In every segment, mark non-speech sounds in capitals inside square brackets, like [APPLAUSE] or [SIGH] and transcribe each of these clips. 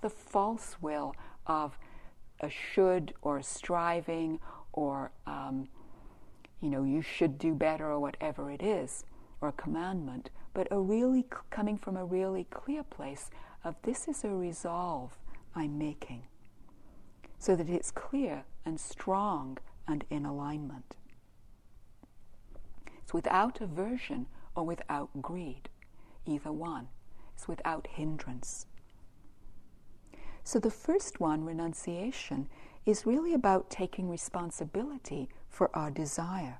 the false will of a should or a striving or, um, you know, you should do better or whatever it is, or a commandment, but a really coming from a really clear place of this is a resolve I'm making, so that it's clear and strong and in alignment. It's without aversion or without greed, either one. It's without hindrance. So the first one, renunciation, is really about taking responsibility for our desire.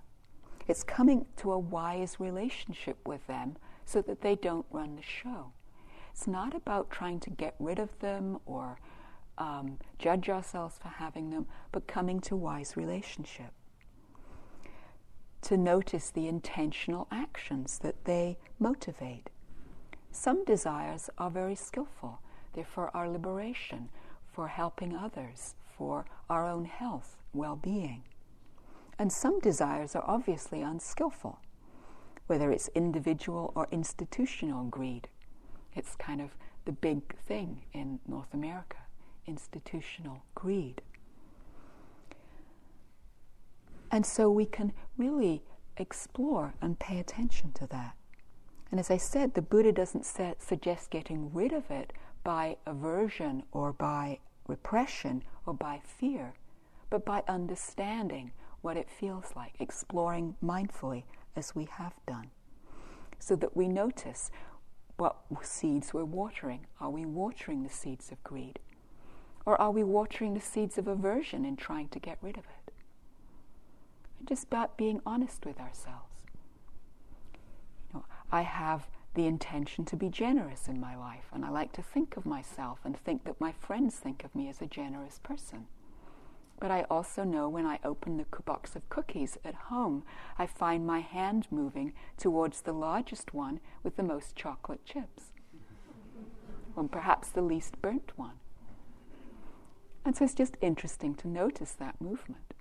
It's coming to a wise relationship with them so that they don't run the show. It's not about trying to get rid of them or um, judge ourselves for having them, but coming to wise relationship. To notice the intentional actions that they motivate. Some desires are very skillful. They're for our liberation, for helping others, for our own health, well being. And some desires are obviously unskillful, whether it's individual or institutional greed. It's kind of the big thing in North America institutional greed. And so we can really explore and pay attention to that. And as I said, the Buddha doesn't suggest getting rid of it by aversion or by repression or by fear, but by understanding what it feels like, exploring mindfully as we have done, so that we notice what seeds we're watering. Are we watering the seeds of greed? Or are we watering the seeds of aversion and trying to get rid of it? Just about being honest with ourselves. You know, I have the intention to be generous in my life, and I like to think of myself and think that my friends think of me as a generous person. But I also know when I open the box of cookies at home, I find my hand moving towards the largest one with the most chocolate chips, or perhaps the least burnt one. And so it's just interesting to notice that movement.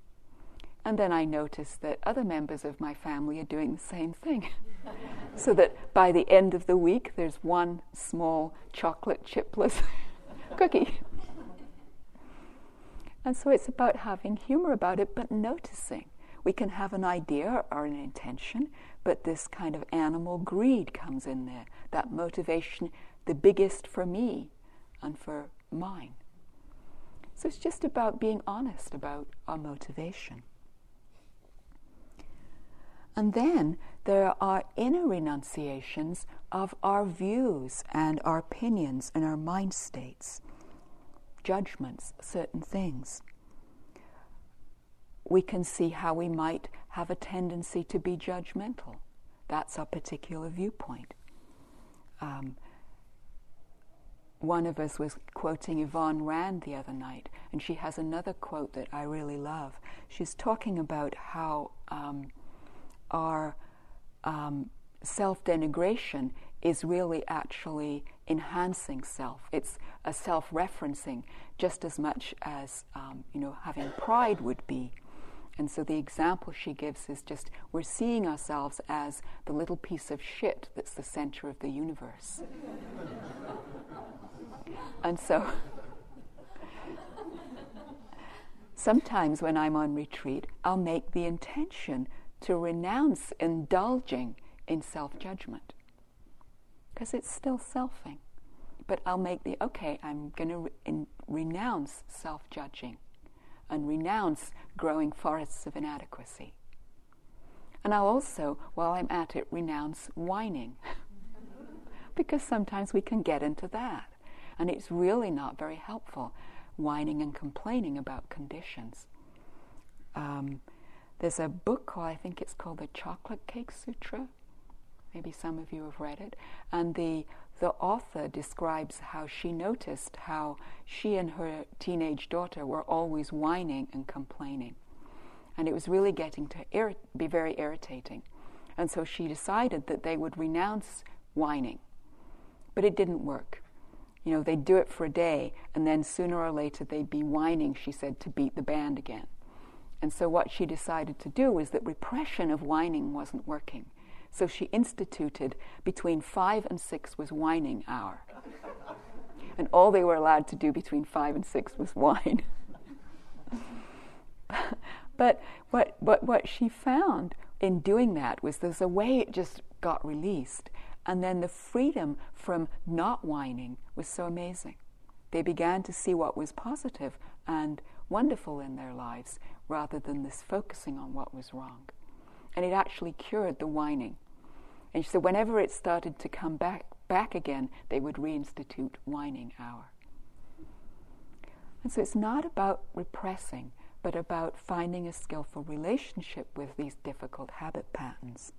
And then I notice that other members of my family are doing the same thing. [LAUGHS] so that by the end of the week, there's one small chocolate chipless [LAUGHS] cookie. And so it's about having humor about it, but noticing. We can have an idea or an intention, but this kind of animal greed comes in there. That motivation, the biggest for me and for mine. So it's just about being honest about our motivation. And then there are inner renunciations of our views and our opinions and our mind states judgments, certain things. We can see how we might have a tendency to be judgmental. That's our particular viewpoint. Um, one of us was quoting Yvonne Rand the other night, and she has another quote that I really love. She's talking about how um, our um, self denigration is really actually enhancing self. It's a self referencing just as much as um, you know having pride would be. And so the example she gives is just we're seeing ourselves as the little piece of shit that's the center of the universe. [LAUGHS] and so [LAUGHS] sometimes when I'm on retreat, I'll make the intention to renounce indulging in self judgment because it's still selfing. But I'll make the okay, I'm going to re- renounce self judging and renounce growing forests of inadequacy. And I'll also, while I'm at it, renounce whining. [LAUGHS] because sometimes we can get into that. And it's really not very helpful, whining and complaining about conditions. Um, there's a book called, I think it's called the Chocolate Cake Sutra Maybe some of you have read it. And the, the author describes how she noticed how she and her teenage daughter were always whining and complaining. And it was really getting to irri- be very irritating. And so she decided that they would renounce whining. But it didn't work. You know, they'd do it for a day, and then sooner or later they'd be whining, she said, to beat the band again. And so what she decided to do was that repression of whining wasn't working. So she instituted between five and six was whining hour. and all they were allowed to do between five and six was whine. [LAUGHS] but what, what, what she found in doing that was there's a way it just got released. And then the freedom from not whining was so amazing. They began to see what was positive and wonderful in their lives rather than this focusing on what was wrong. And it actually cured the whining. And said whenever it started to come back, back again, they would reinstitute whining hour. And so it's not about repressing, but about finding a skillful relationship with these difficult habit patterns,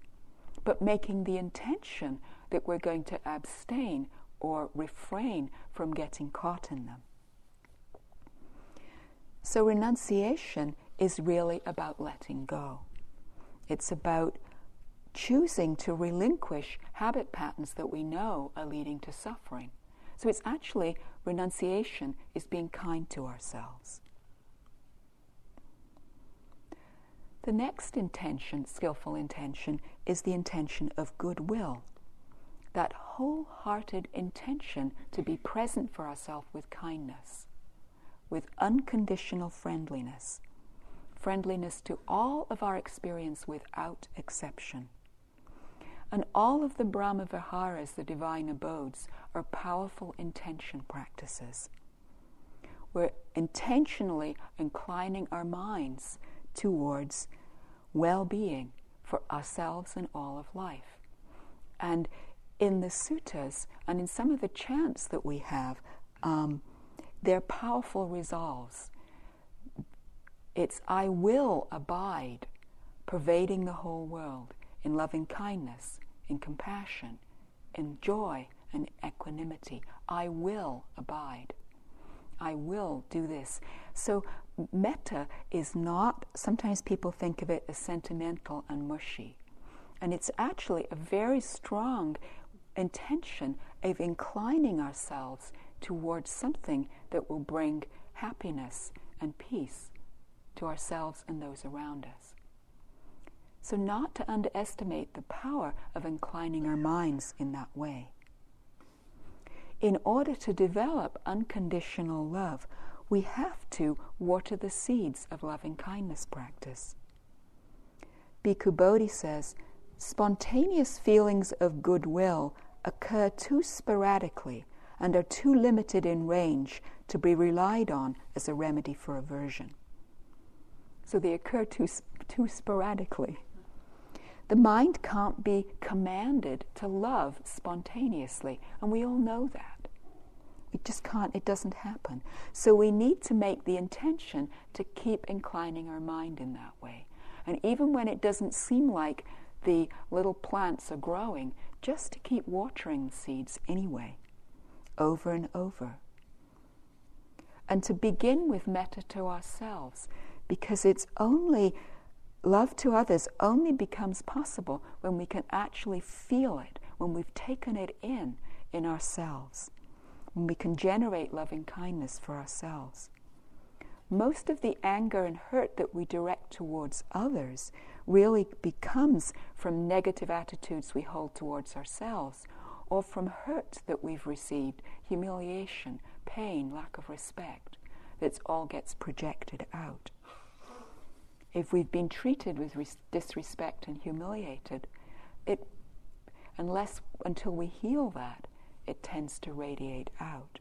but making the intention that we're going to abstain or refrain from getting caught in them. So, renunciation is really about letting go. It's about choosing to relinquish habit patterns that we know are leading to suffering. So, it's actually renunciation is being kind to ourselves. The next intention, skillful intention, is the intention of goodwill. That wholehearted intention to be present for ourselves with kindness, with unconditional friendliness, friendliness to all of our experience without exception. And all of the Brahma Viharas, the divine abodes, are powerful intention practices. We're intentionally inclining our minds towards well being for ourselves and all of life. And in the suttas and in some of the chants that we have, um, they're powerful resolves. It's I will abide, pervading the whole world in loving kindness, in compassion, in joy and equanimity. I will abide. I will do this. So, metta is not, sometimes people think of it as sentimental and mushy. And it's actually a very strong intention of inclining ourselves towards something that will bring happiness and peace to ourselves and those around us. So, not to underestimate the power of inclining our minds in that way in order to develop unconditional love, we have to water the seeds of loving kindness practice. Bhikkhu Bodhi says, spontaneous feelings of goodwill occur too sporadically and are too limited in range to be relied on as a remedy for aversion. So they occur too, too sporadically. The mind can't be commanded to love spontaneously, and we all know that. It just can't, it doesn't happen. So we need to make the intention to keep inclining our mind in that way. And even when it doesn't seem like the little plants are growing, just to keep watering the seeds anyway, over and over. And to begin with metta to ourselves, because it's only love to others only becomes possible when we can actually feel it, when we've taken it in in ourselves, when we can generate loving kindness for ourselves. Most of the anger and hurt that we direct towards others really becomes from negative attitudes we hold towards ourselves or from hurt that we've received, humiliation, pain, lack of respect, that all gets projected out if we've been treated with res- disrespect and humiliated, it, unless until we heal that, it tends to radiate out.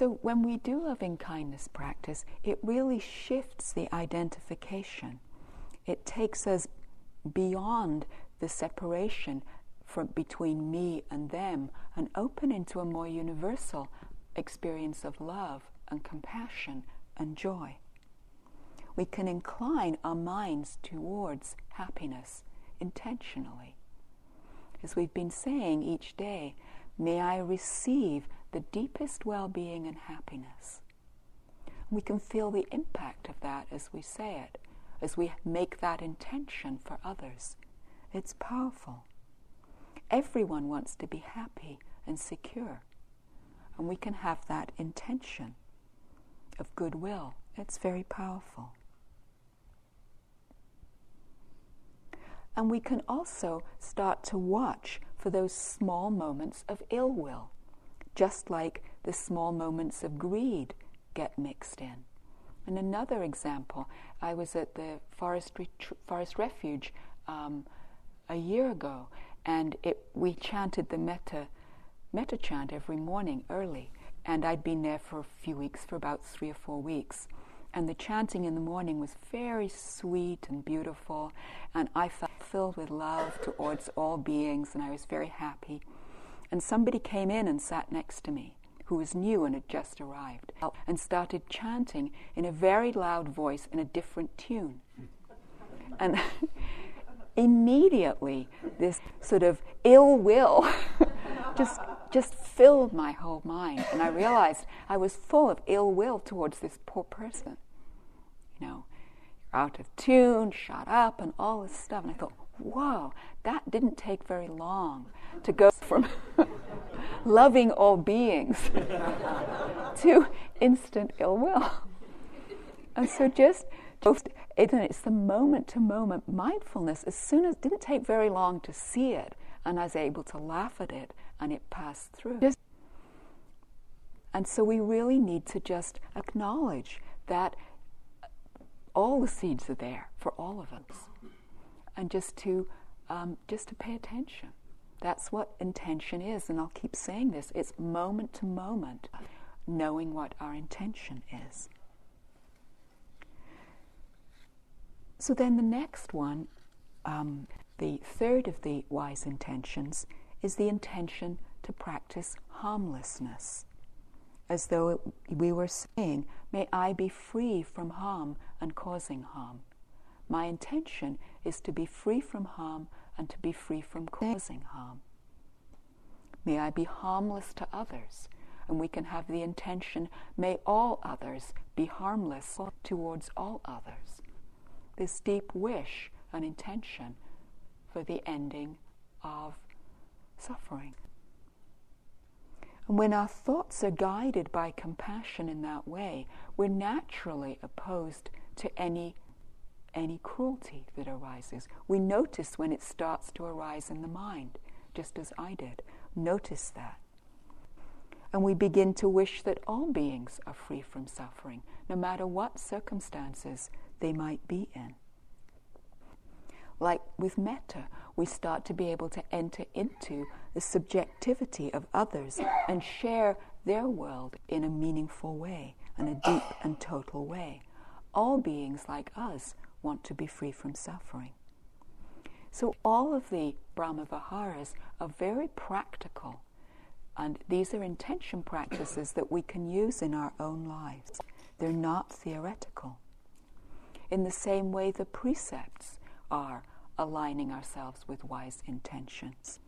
So, when we do loving kindness practice, it really shifts the identification. It takes us beyond the separation from, between me and them and open into a more universal experience of love and compassion and joy. We can incline our minds towards happiness intentionally. As we've been saying each day, may I receive the deepest well being and happiness. We can feel the impact of that as we say it, as we make that intention for others. It's powerful. Everyone wants to be happy and secure. And we can have that intention of goodwill It's very powerful. And we can also start to watch for those small moments of ill will, just like the small moments of greed get mixed in. And another example, I was at the forest, ret- forest refuge um, a year ago, and it, we chanted the metta, metta chant every morning early. And I'd been there for a few weeks, for about three or four weeks. And the chanting in the morning was very sweet and beautiful, and I felt filled with love towards all beings, and I was very happy. And somebody came in and sat next to me who was new and had just arrived, and started chanting in a very loud voice in a different tune. And [LAUGHS] immediately, this sort of ill will [LAUGHS] just, just filled my whole mind. And I realized I was full of ill will towards this poor person. You know, you're out of tune, shut up, and all this stuff. And I thought, whoa, that didn't take very long to go from [LAUGHS] loving all beings [LAUGHS] to instant ill will. And so just, just it's the moment to moment mindfulness. As soon as it didn't take very long to see it, and I was able to laugh at it, and it passed through. Just, and so we really need to just acknowledge that all the seeds are there for all of us, and just to um, just to pay attention. That's what intention is, and I'll keep saying this it's moment to moment, knowing what our intention is. So then the next one, um, the third of the wise intentions, is the intention to practice harmlessness. As though we were saying, May I be free from harm and causing harm. My intention is to be free from harm and to be free from causing harm. May I be harmless to others, and we can have the intention, may all others be harmless towards all others. This deep wish and intention for the ending of suffering. And when our thoughts are guided by compassion in that way, we're naturally opposed to any any cruelty that arises. We notice when it starts to arise in the mind, just as I did. Notice that. And we begin to wish that all beings are free from suffering, no matter what circumstances they might be in. Like with metta, we start to be able to enter into the subjectivity of others and share their world in a meaningful way, in a deep and total way. All beings like us want to be free from suffering. So all of the Brahma Viharas are very practical, and these are intention practices that we can use in our own lives. They're not theoretical. In the same way, the precepts are aligning ourselves with wise intentions.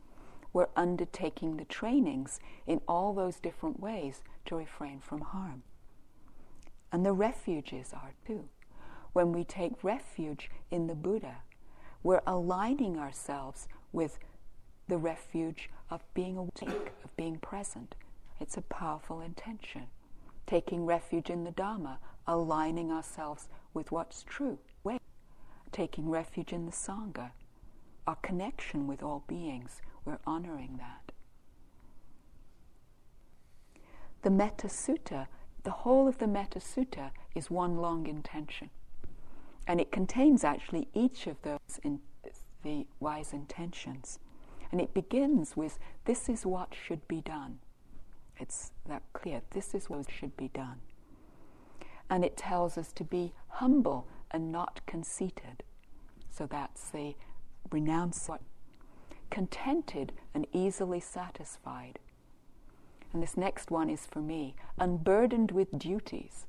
We're undertaking the trainings in all those different ways to refrain from harm. And the refuges are too when we take refuge in the Buddha, we're aligning ourselves with the refuge of being awake, of being present. It's a powerful intention. Taking refuge in the Dharma, aligning ourselves with what's true. Taking refuge in the Sangha, our connection with all beings, we're honoring that. The Metta Sutta, the whole of the Metta Sutta is one long intention. And it contains actually each of those in the wise intentions. And it begins with this is what should be done. It's that clear. This is what should be done. And it tells us to be humble and not conceited. So that's the renounce what contented and easily satisfied. And this next one is for me unburdened with duties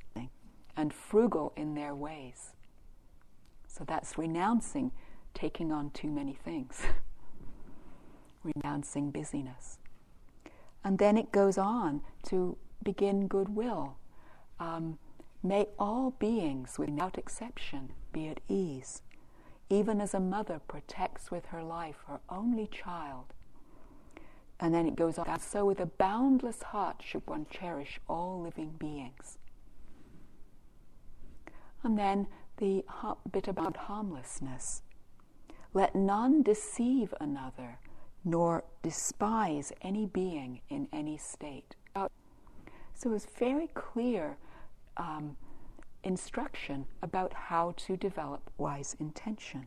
and frugal in their ways. So that's renouncing taking on too many things, [LAUGHS] renouncing busyness. And then it goes on to begin goodwill. Um, may all beings, without exception, be at ease, even as a mother protects with her life her only child. And then it goes on, so with a boundless heart should one cherish all living beings. And then the bit about harmlessness. Let none deceive another, nor despise any being in any state. So it's very clear um, instruction about how to develop wise intention.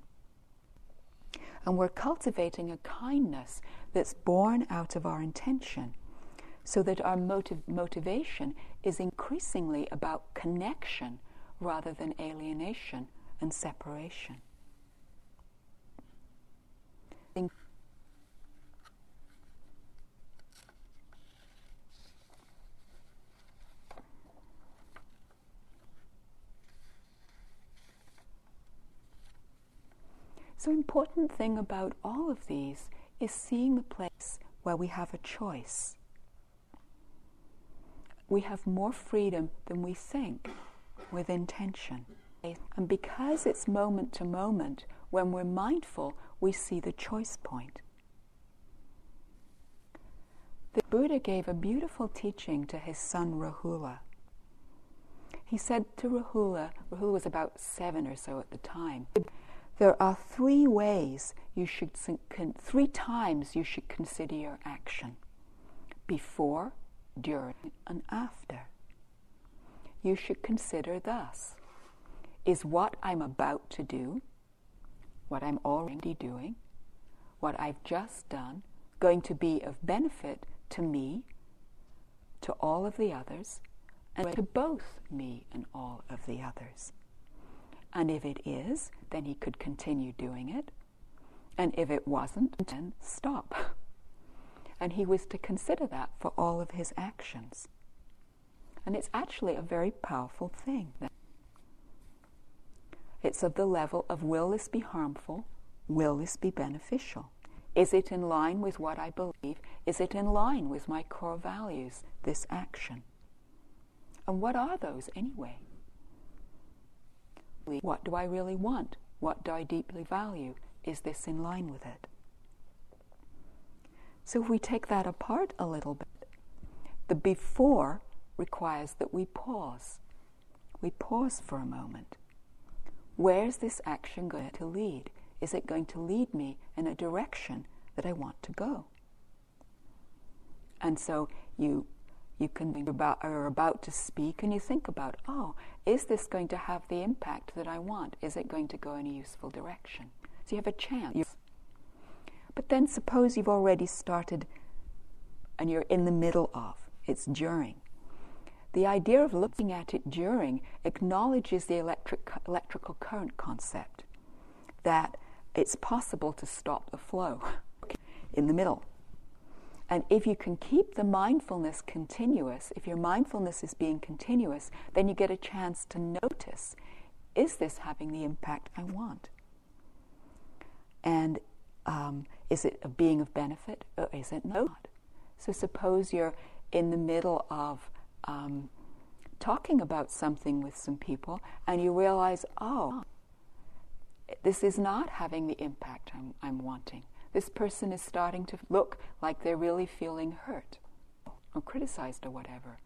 And we're cultivating a kindness that's born out of our intention so that our motiv- motivation is increasingly about connection rather than alienation and separation. So, important thing about all of these is seeing the place where we have a choice. We have more freedom than we think with intention. And because it's moment to moment, when we're mindful, we see the choice point. The Buddha gave a beautiful teaching to his son Rahula. He said to Rahula, Rahula was about seven or so at the time, there are three ways you should, three times you should consider your action before, during, and after you should consider thus Is what I'm about to do, what I'm already doing, what I've just done, going to be of benefit to me, to all of the others, and to both me and all of the others? And if it is, then he could continue doing it. And if it wasn't, then stop. [LAUGHS] And he was to consider that for all of his actions. And it's actually a very powerful thing. It's of the level of will this be harmful? Will this be beneficial? Is it in line with what I believe? Is it in line with my core values, this action? And what are those anyway? What do I really want? What do I deeply value? Is this in line with it? So if we take that apart a little bit, the before requires that we pause. We pause for a moment. Where's this action going to lead? Is it going to lead me in a direction that I want to go? And so you you can be about are about to speak and you think about, oh, is this going to have the impact that I want? Is it going to go in a useful direction? So you have a chance. But then suppose you've already started and you're in the middle of, it's during. The idea of looking at it during acknowledges the electric, electrical current concept that it's possible to stop the flow in the middle. And if you can keep the mindfulness continuous, if your mindfulness is being continuous, then you get a chance to notice is this having the impact I want? And um, is it a being of benefit or is it not? So suppose you're in the middle of um, talking about something with some people and you realize, oh, this is not having the impact I'm, I'm wanting. This person is starting to look like they're really feeling hurt or criticized or whatever.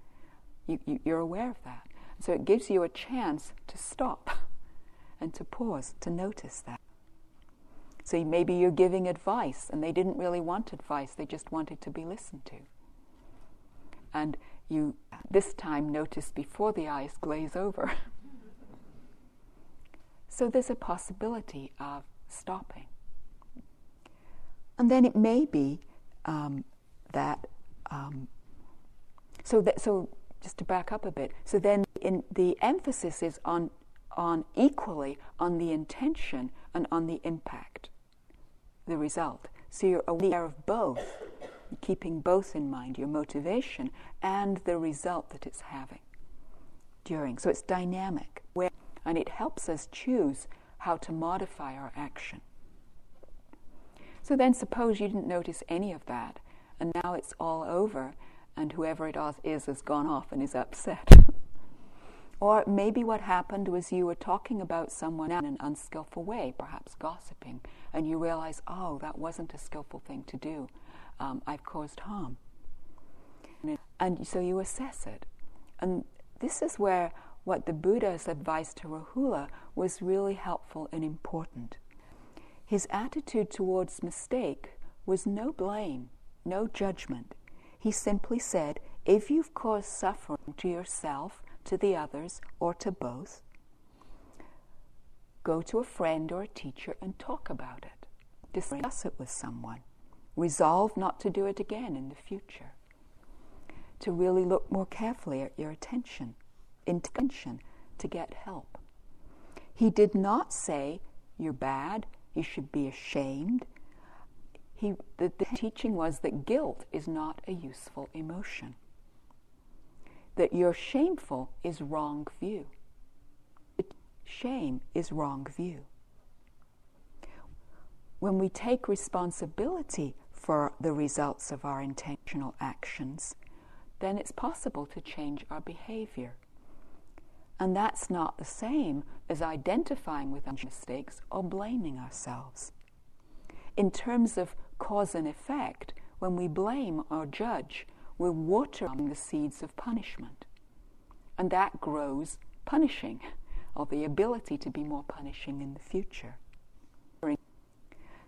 You, you, you're aware of that. So it gives you a chance to stop [LAUGHS] and to pause, to notice that. So maybe you're giving advice and they didn't really want advice, they just wanted to be listened to. And you this time notice before the eyes glaze over. [LAUGHS] so there's a possibility of stopping. And then it may be um, that, um, so that, so just to back up a bit, so then in, the emphasis is on, on equally on the intention and on the impact, the result. So you're aware of both keeping both in mind your motivation and the result that it's having during. So it's dynamic, where, and it helps us choose how to modify our action. So then, suppose you didn't notice any of that, and now it's all over, and whoever it is has gone off and is upset. [LAUGHS] or maybe what happened was you were talking about someone in an unskillful way, perhaps gossiping, and you realize, oh, that wasn't a skillful thing to do um, I've caused harm. And so you assess it. And this is where what the Buddha's advice to Rahula was really helpful and important. His attitude towards mistake was no blame, no judgment. He simply said, if you've caused suffering to yourself, to the others, or to both, go to a friend or a teacher and talk about it. Discuss it with someone. Resolve not to do it again in the future. To really look more carefully at your attention, intention to get help. He did not say, You're bad, you should be ashamed. He, the, the teaching was that guilt is not a useful emotion. That you're shameful is wrong view. Shame is wrong view. When we take responsibility for the results of our intentional actions, then it's possible to change our behavior. And that's not the same as identifying with our mistakes or blaming ourselves. In terms of cause and effect, when we blame or judge, we're watering the seeds of punishment. And that grows punishing, or the ability to be more punishing in the future.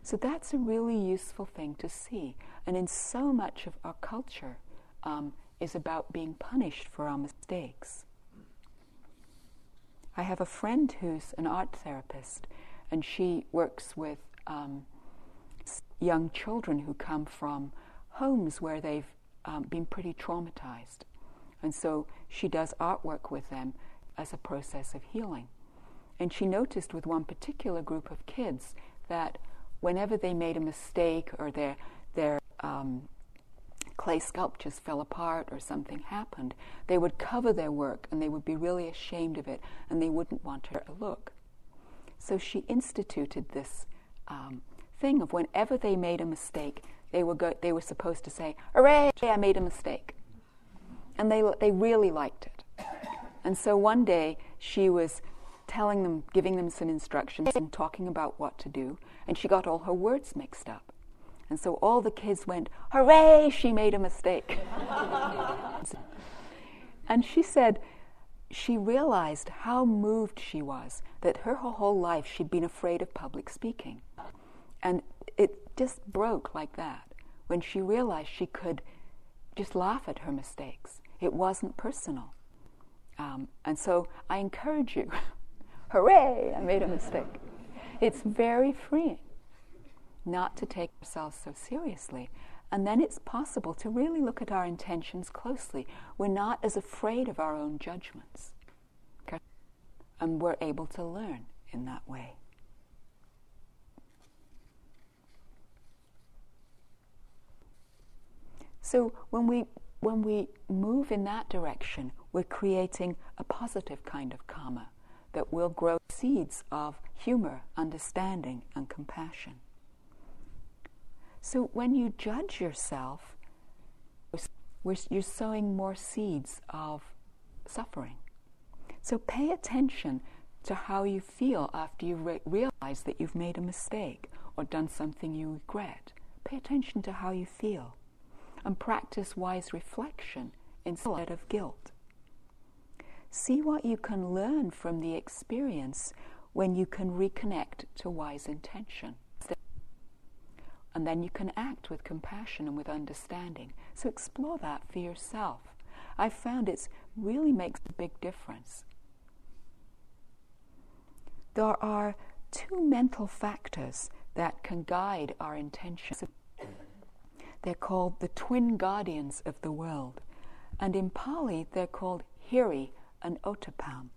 So that's a really useful thing to see. And in so much of our culture um, is about being punished for our mistakes. I have a friend who's an art therapist, and she works with um, young children who come from homes where they've um, been pretty traumatized. And so she does artwork with them as a process of healing. And she noticed with one particular group of kids that whenever they made a mistake or their, their um, clay sculptures fell apart or something happened, they would cover their work and they would be really ashamed of it and they wouldn't want her to look. So she instituted this um, thing of whenever they made a mistake, they were, go- they were supposed to say, Hooray, I made a mistake. And they, they really liked it. And so one day she was telling them, giving them some instructions and talking about what to do, and she got all her words mixed up. And so all the kids went, Hooray, she made a mistake. [LAUGHS] and she said she realized how moved she was that her whole life she'd been afraid of public speaking. And it just broke like that when she realized she could just laugh at her mistakes. It wasn't personal. Um, and so I encourage you [LAUGHS] hooray, I made a mistake. It's very freeing not to take ourselves so seriously. And then it's possible to really look at our intentions closely. We're not as afraid of our own judgments. And we're able to learn in that way. So when we when we move in that direction, we're creating a positive kind of karma that will grow seeds of humor, understanding, and compassion. So when you judge yourself, you're sowing more seeds of suffering. So pay attention to how you feel after you re- realize that you've made a mistake or done something you regret. Pay attention to how you feel and practice wise reflection instead of guilt. See what you can learn from the experience when you can reconnect to wise intention and then you can act with compassion and with understanding. So explore that for yourself. I've found it really makes a big difference. There are two mental factors that can guide our intentions. They're called the twin guardians of the world. And in Pali, they're called Hiri and ottappam.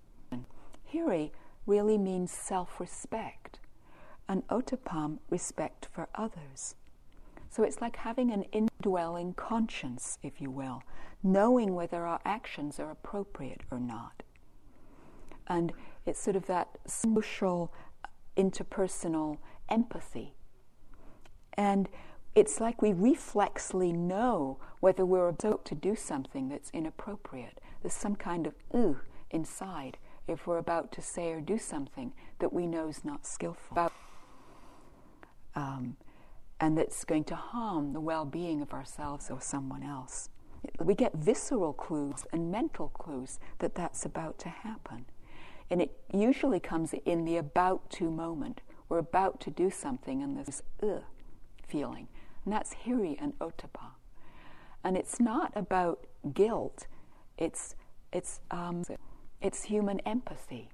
Hiri really means self respect and ottappam, respect for others. So it's like having an indwelling conscience, if you will, knowing whether our actions are appropriate or not. And it's sort of that social, interpersonal empathy. And it's like we reflexly know whether we're about to do something that's inappropriate. There's some kind of ooh inside if we're about to say or do something that we know is not skillful um, and that's going to harm the well being of ourselves or someone else. We get visceral clues and mental clues that that's about to happen. And it usually comes in the about to moment. We're about to do something and there's this ugh feeling. And that's hiri and ottappa. And it's not about guilt, it's, it's, um, it's human empathy.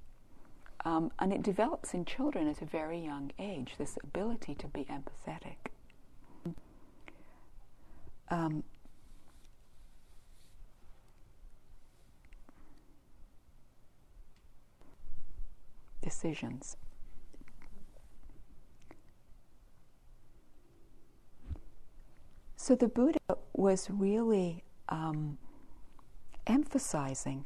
Um, and it develops in children at a very young age, this ability to be empathetic. Um, decisions. So the Buddha was really um, emphasizing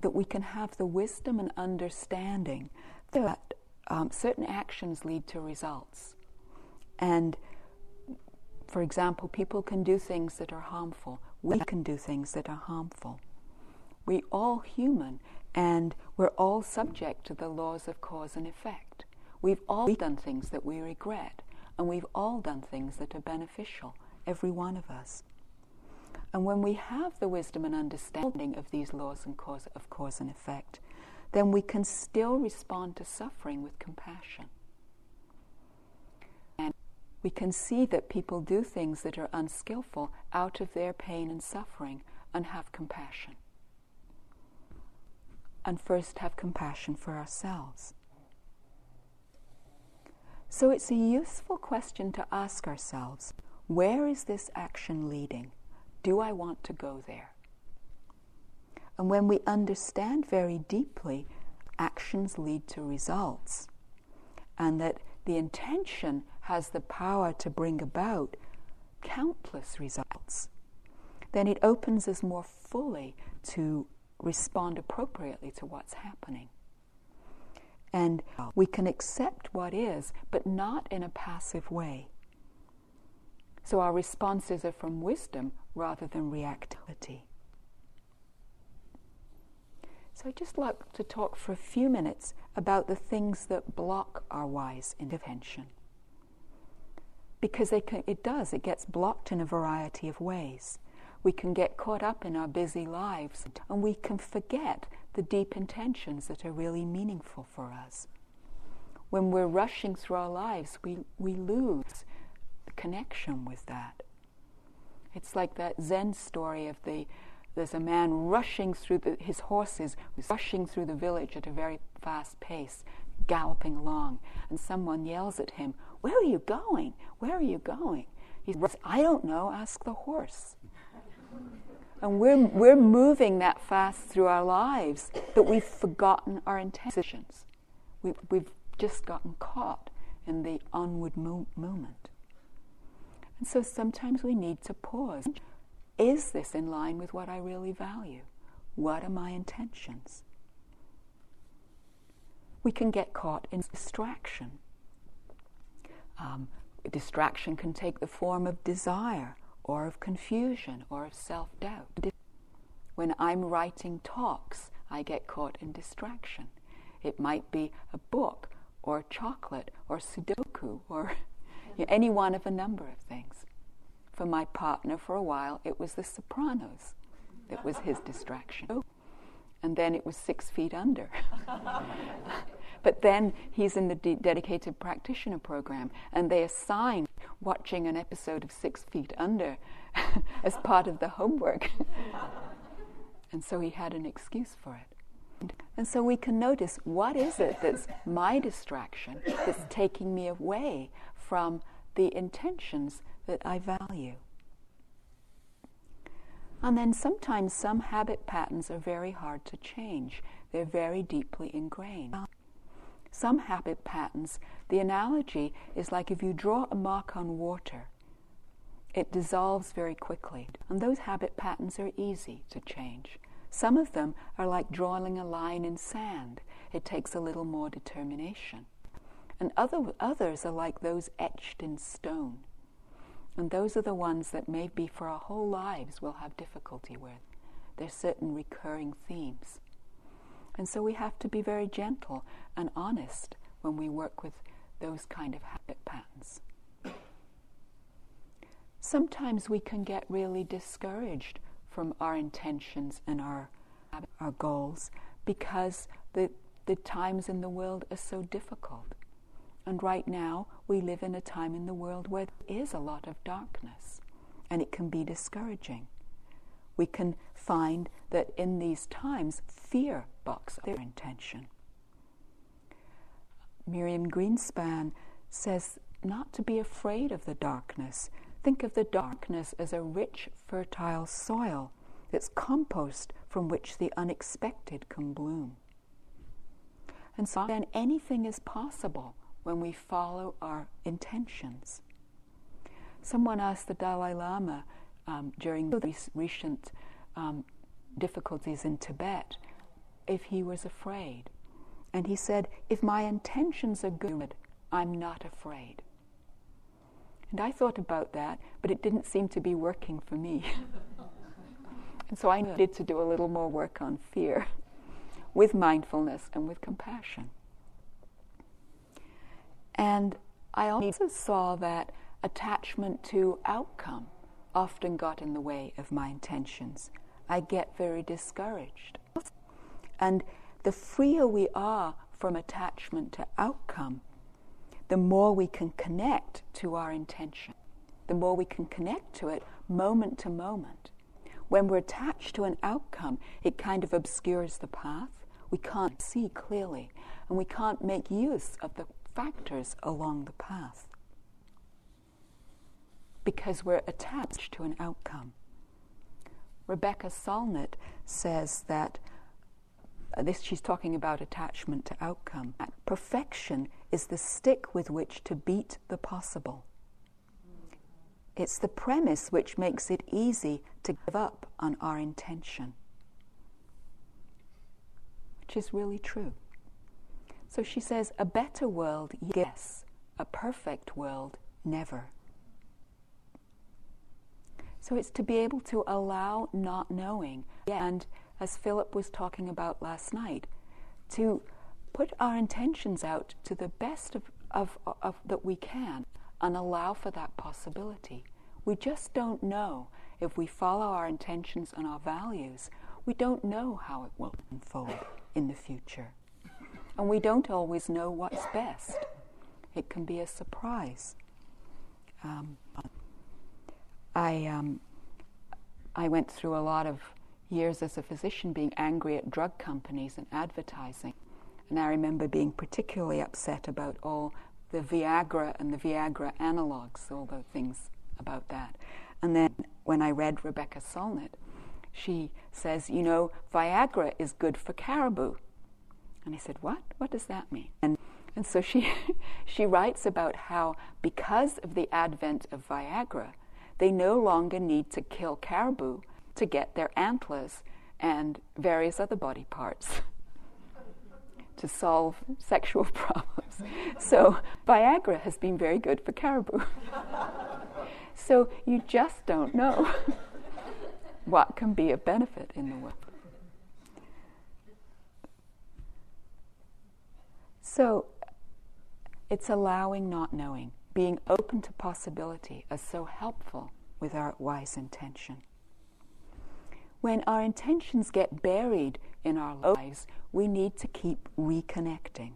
that we can have the wisdom and understanding that um, certain actions lead to results. And for example, people can do things that are harmful. We can do things that are harmful. We all human, and we're all subject to the laws of cause and effect. We've all done things that we regret, and we've all done things that are beneficial, every one of us. And when we have the wisdom and understanding of these laws and cause, of cause and effect, then we can still respond to suffering with compassion. And we can see that people do things that are unskillful out of their pain and suffering and have compassion. And first have compassion for ourselves. So it's a useful question to ask ourselves where is this action leading? Do I want to go there? And when we understand very deeply, actions lead to results, and that the intention has the power to bring about countless results, then it opens us more fully to respond appropriately to what's happening. And we can accept what is, but not in a passive way. So our responses are from wisdom rather than reactivity. So I'd just like to talk for a few minutes about the things that block our wise intervention. Because can, it does, it gets blocked in a variety of ways. We can get caught up in our busy lives and we can forget the deep intentions that are really meaningful for us. When we're rushing through our lives, we, we lose connection with that. It's like that Zen story of the there's a man rushing through the, his horses rushing through the village at a very fast pace, galloping along, and someone yells at him, "Where are you going? Where are you going?" He says, "I don't know. Ask the horse." And we're, we're moving that fast through our lives that we've forgotten our intentions. We've, we've just gotten caught in the onward mo- moment. And so sometimes we need to pause. Is this in line with what I really value? What are my intentions? We can get caught in distraction. Um, distraction can take the form of desire or of confusion or of self doubt. When I'm writing talks, I get caught in distraction. It might be a book or chocolate or Sudoku or any one of a number of things. For my partner, for a while, it was The Sopranos that was his distraction. Oh. And then it was Six Feet Under. [LAUGHS] but then he's in the de- dedicated practitioner program, and they assign watching an episode of Six Feet Under [LAUGHS] as part of the homework. [LAUGHS] and so he had an excuse for it. And so we can notice what is it that's my distraction that's taking me away from the intentions that I value. And then sometimes some habit patterns are very hard to change, they're very deeply ingrained. Some habit patterns, the analogy is like if you draw a mark on water, it dissolves very quickly. And those habit patterns are easy to change. Some of them are like drawing a line in sand, it takes a little more determination. And other, others are like those etched in stone. And those are the ones that maybe for our whole lives we'll have difficulty with. There's certain recurring themes. And so we have to be very gentle and honest when we work with those kind of habit patterns. sometimes we can get really discouraged from our intentions and our, our goals because the, the times in the world are so difficult. And right now, we live in a time in the world where there is a lot of darkness, and it can be discouraging. We can find that in these times, fear blocks their intention. Miriam Greenspan says not to be afraid of the darkness. Think of the darkness as a rich, fertile soil that's compost from which the unexpected can bloom. And so then anything is possible when we follow our intentions. Someone asked the Dalai Lama um, during these recent um, difficulties in Tibet if he was afraid. And he said, If my intentions are good, I'm not afraid. And I thought about that, but it didn't seem to be working for me. [LAUGHS] and so I needed to do a little more work on fear with mindfulness and with compassion. And I also saw that attachment to outcome often got in the way of my intentions. I get very discouraged. And the freer we are from attachment to outcome, the more we can connect to our intention, the more we can connect to it moment to moment. When we're attached to an outcome, it kind of obscures the path. We can't see clearly, and we can't make use of the factors along the path because we're attached to an outcome. Rebecca Solnit says that uh, this she's talking about attachment to outcome. Perfection is the stick with which to beat the possible. It's the premise which makes it easy to give up on our intention, which is really true. So she says, a better world, yes, a perfect world, never. So it's to be able to allow not knowing. And as Philip was talking about last night, to put our intentions out to the best of, of, of, that we can and allow for that possibility. We just don't know if we follow our intentions and our values, we don't know how it will unfold in the future. And we don't always know what's best. It can be a surprise. Um, I, um, I went through a lot of years as a physician being angry at drug companies and advertising. And I remember being particularly upset about all the Viagra and the Viagra analogs, all the things about that. And then when I read Rebecca Solnit, she says, you know, Viagra is good for caribou. And I said, what? What does that mean? And, and so she, [LAUGHS] she writes about how because of the advent of Viagra, they no longer need to kill caribou to get their antlers and various other body parts [LAUGHS] to solve sexual [LAUGHS] problems. So Viagra has been very good for caribou. so you just don't know what can be a benefit in the world. So it's allowing not knowing being open to possibility is so helpful with our wise intention. When our intentions get buried in our lives, we need to keep reconnecting.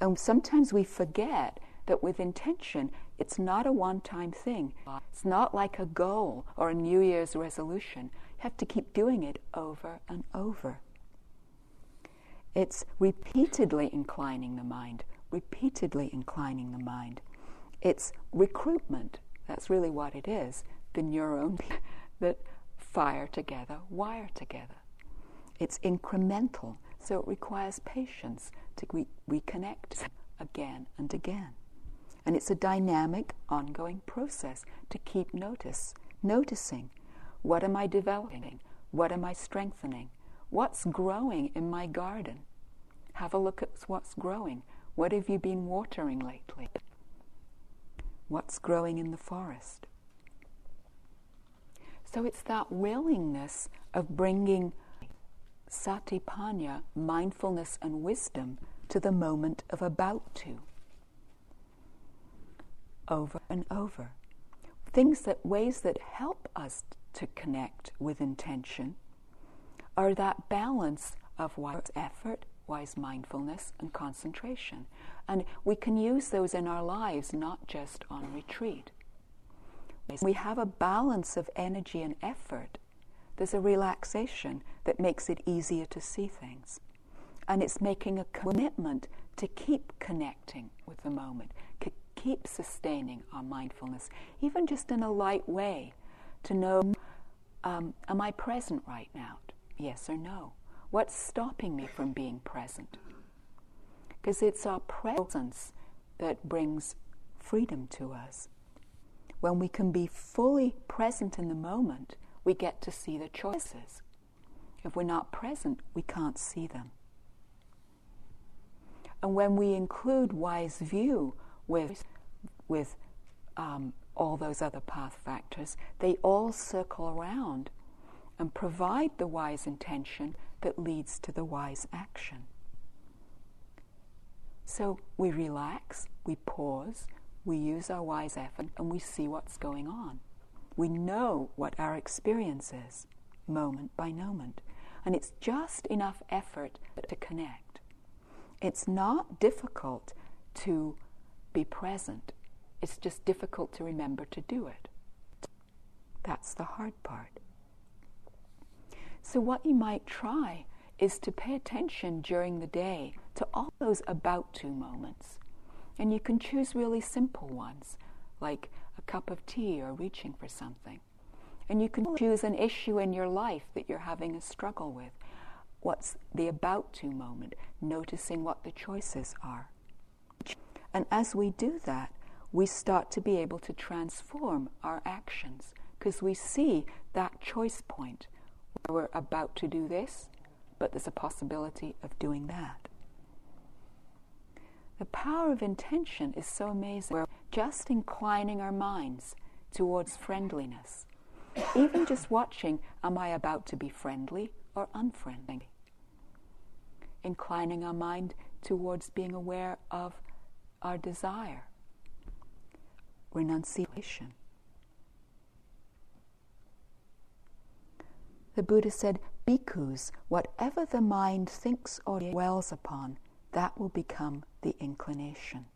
And sometimes we forget that with intention, it's not a one time thing. It's not like a goal or a New Year's resolution. You have to keep doing it over and over. It's repeatedly inclining the mind, repeatedly inclining the mind. It's recruitment. That's really what it is. The neurons [LAUGHS] that fire together, wire together. It's incremental, so it requires patience to re- reconnect again and again. And it's a dynamic, ongoing process to keep notice, noticing what am I developing? What am I strengthening? What's growing in my garden? Have a look at what's growing. What have you been watering lately? what's growing in the forest. So it's that willingness of bringing satipanya, mindfulness and wisdom, to the moment of about to. Over and over. things that ways that help us to connect with intention are that balance of wise effort, wise mindfulness, and concentration. And we can use those in our lives, not just on retreat. We have a balance of energy and effort. There's a relaxation that makes it easier to see things. And it's making a commitment to keep connecting with the moment, to keep sustaining our mindfulness, even just in a light way, to know um, am I present right now? Yes or no? What's stopping me from being present? Because it's our presence that brings freedom to us. When we can be fully present in the moment, we get to see the choices. If we're not present, we can't see them. And when we include wise view with, with um, all those other path factors, they all circle around and provide the wise intention that leads to the wise action. So we relax, we pause, we use our wise effort, and we see what's going on. We know what our experience is, moment by moment. And it's just enough effort to connect. It's not difficult to be present, it's just difficult to remember to do it. That's the hard part. So, what you might try is to pay attention during the day to all those about to moments. And you can choose really simple ones, like a cup of tea or reaching for something. And you can choose an issue in your life that you're having a struggle with. What's the about to moment? Noticing what the choices are. And as we do that, we start to be able to transform our actions because we see that choice point we're about to do this, but there's a possibility of doing that. The power of intention is so amazing. We're just inclining our minds towards friendliness. Even just watching, am I about to be friendly or unfriendly? Inclining our mind towards being aware of our desire renunciation. The Buddha said, Bhikkhus, whatever the mind thinks or dwells upon, that will become the inclination.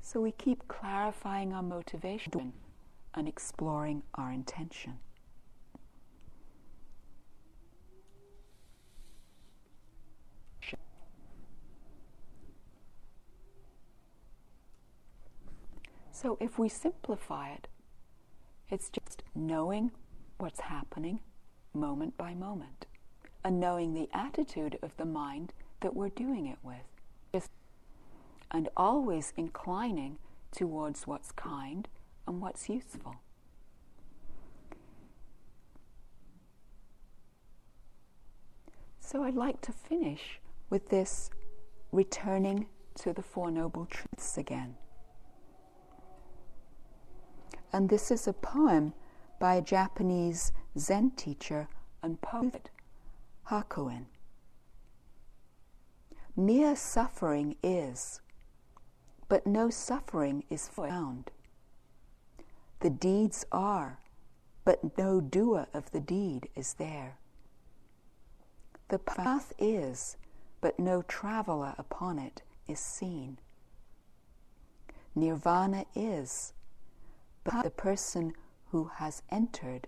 So we keep clarifying our motivation and exploring our intention. So if we simplify it, it's just knowing what's happening moment by moment and knowing the attitude of the mind that we're doing it with. Just, and always inclining towards what's kind and what's useful. So I'd like to finish with this returning to the Four Noble Truths again. And this is a poem by a Japanese Zen teacher and poet, Hakuin. Mere suffering is, but no suffering is found. The deeds are, but no doer of the deed is there. The path is, but no traveler upon it is seen. Nirvana is, but the person who has entered.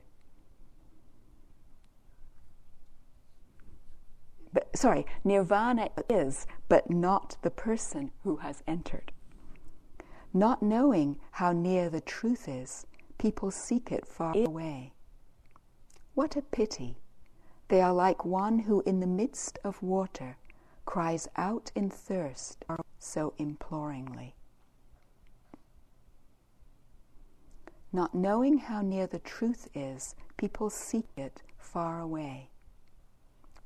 But, sorry, nirvana is, but not the person who has entered. Not knowing how near the truth is, people seek it far away. What a pity! They are like one who, in the midst of water, cries out in thirst so imploringly. Not knowing how near the truth is, people seek it far away.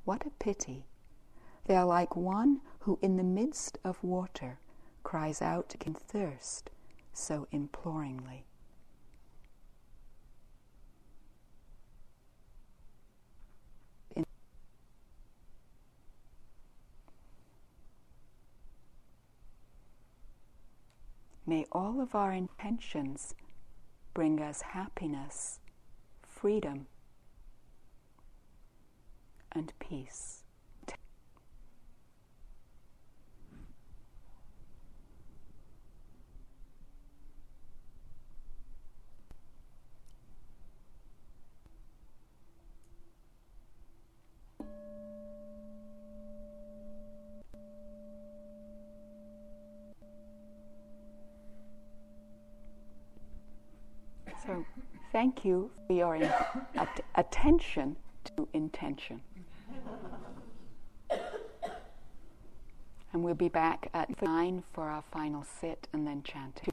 What a pity! They are like one who, in the midst of water, cries out in thirst so imploringly. may all of our intentions bring us happiness, freedom, and peace. So, thank you for your in- [LAUGHS] at- attention to intention. And we'll be back at nine for our final sit and then chanting.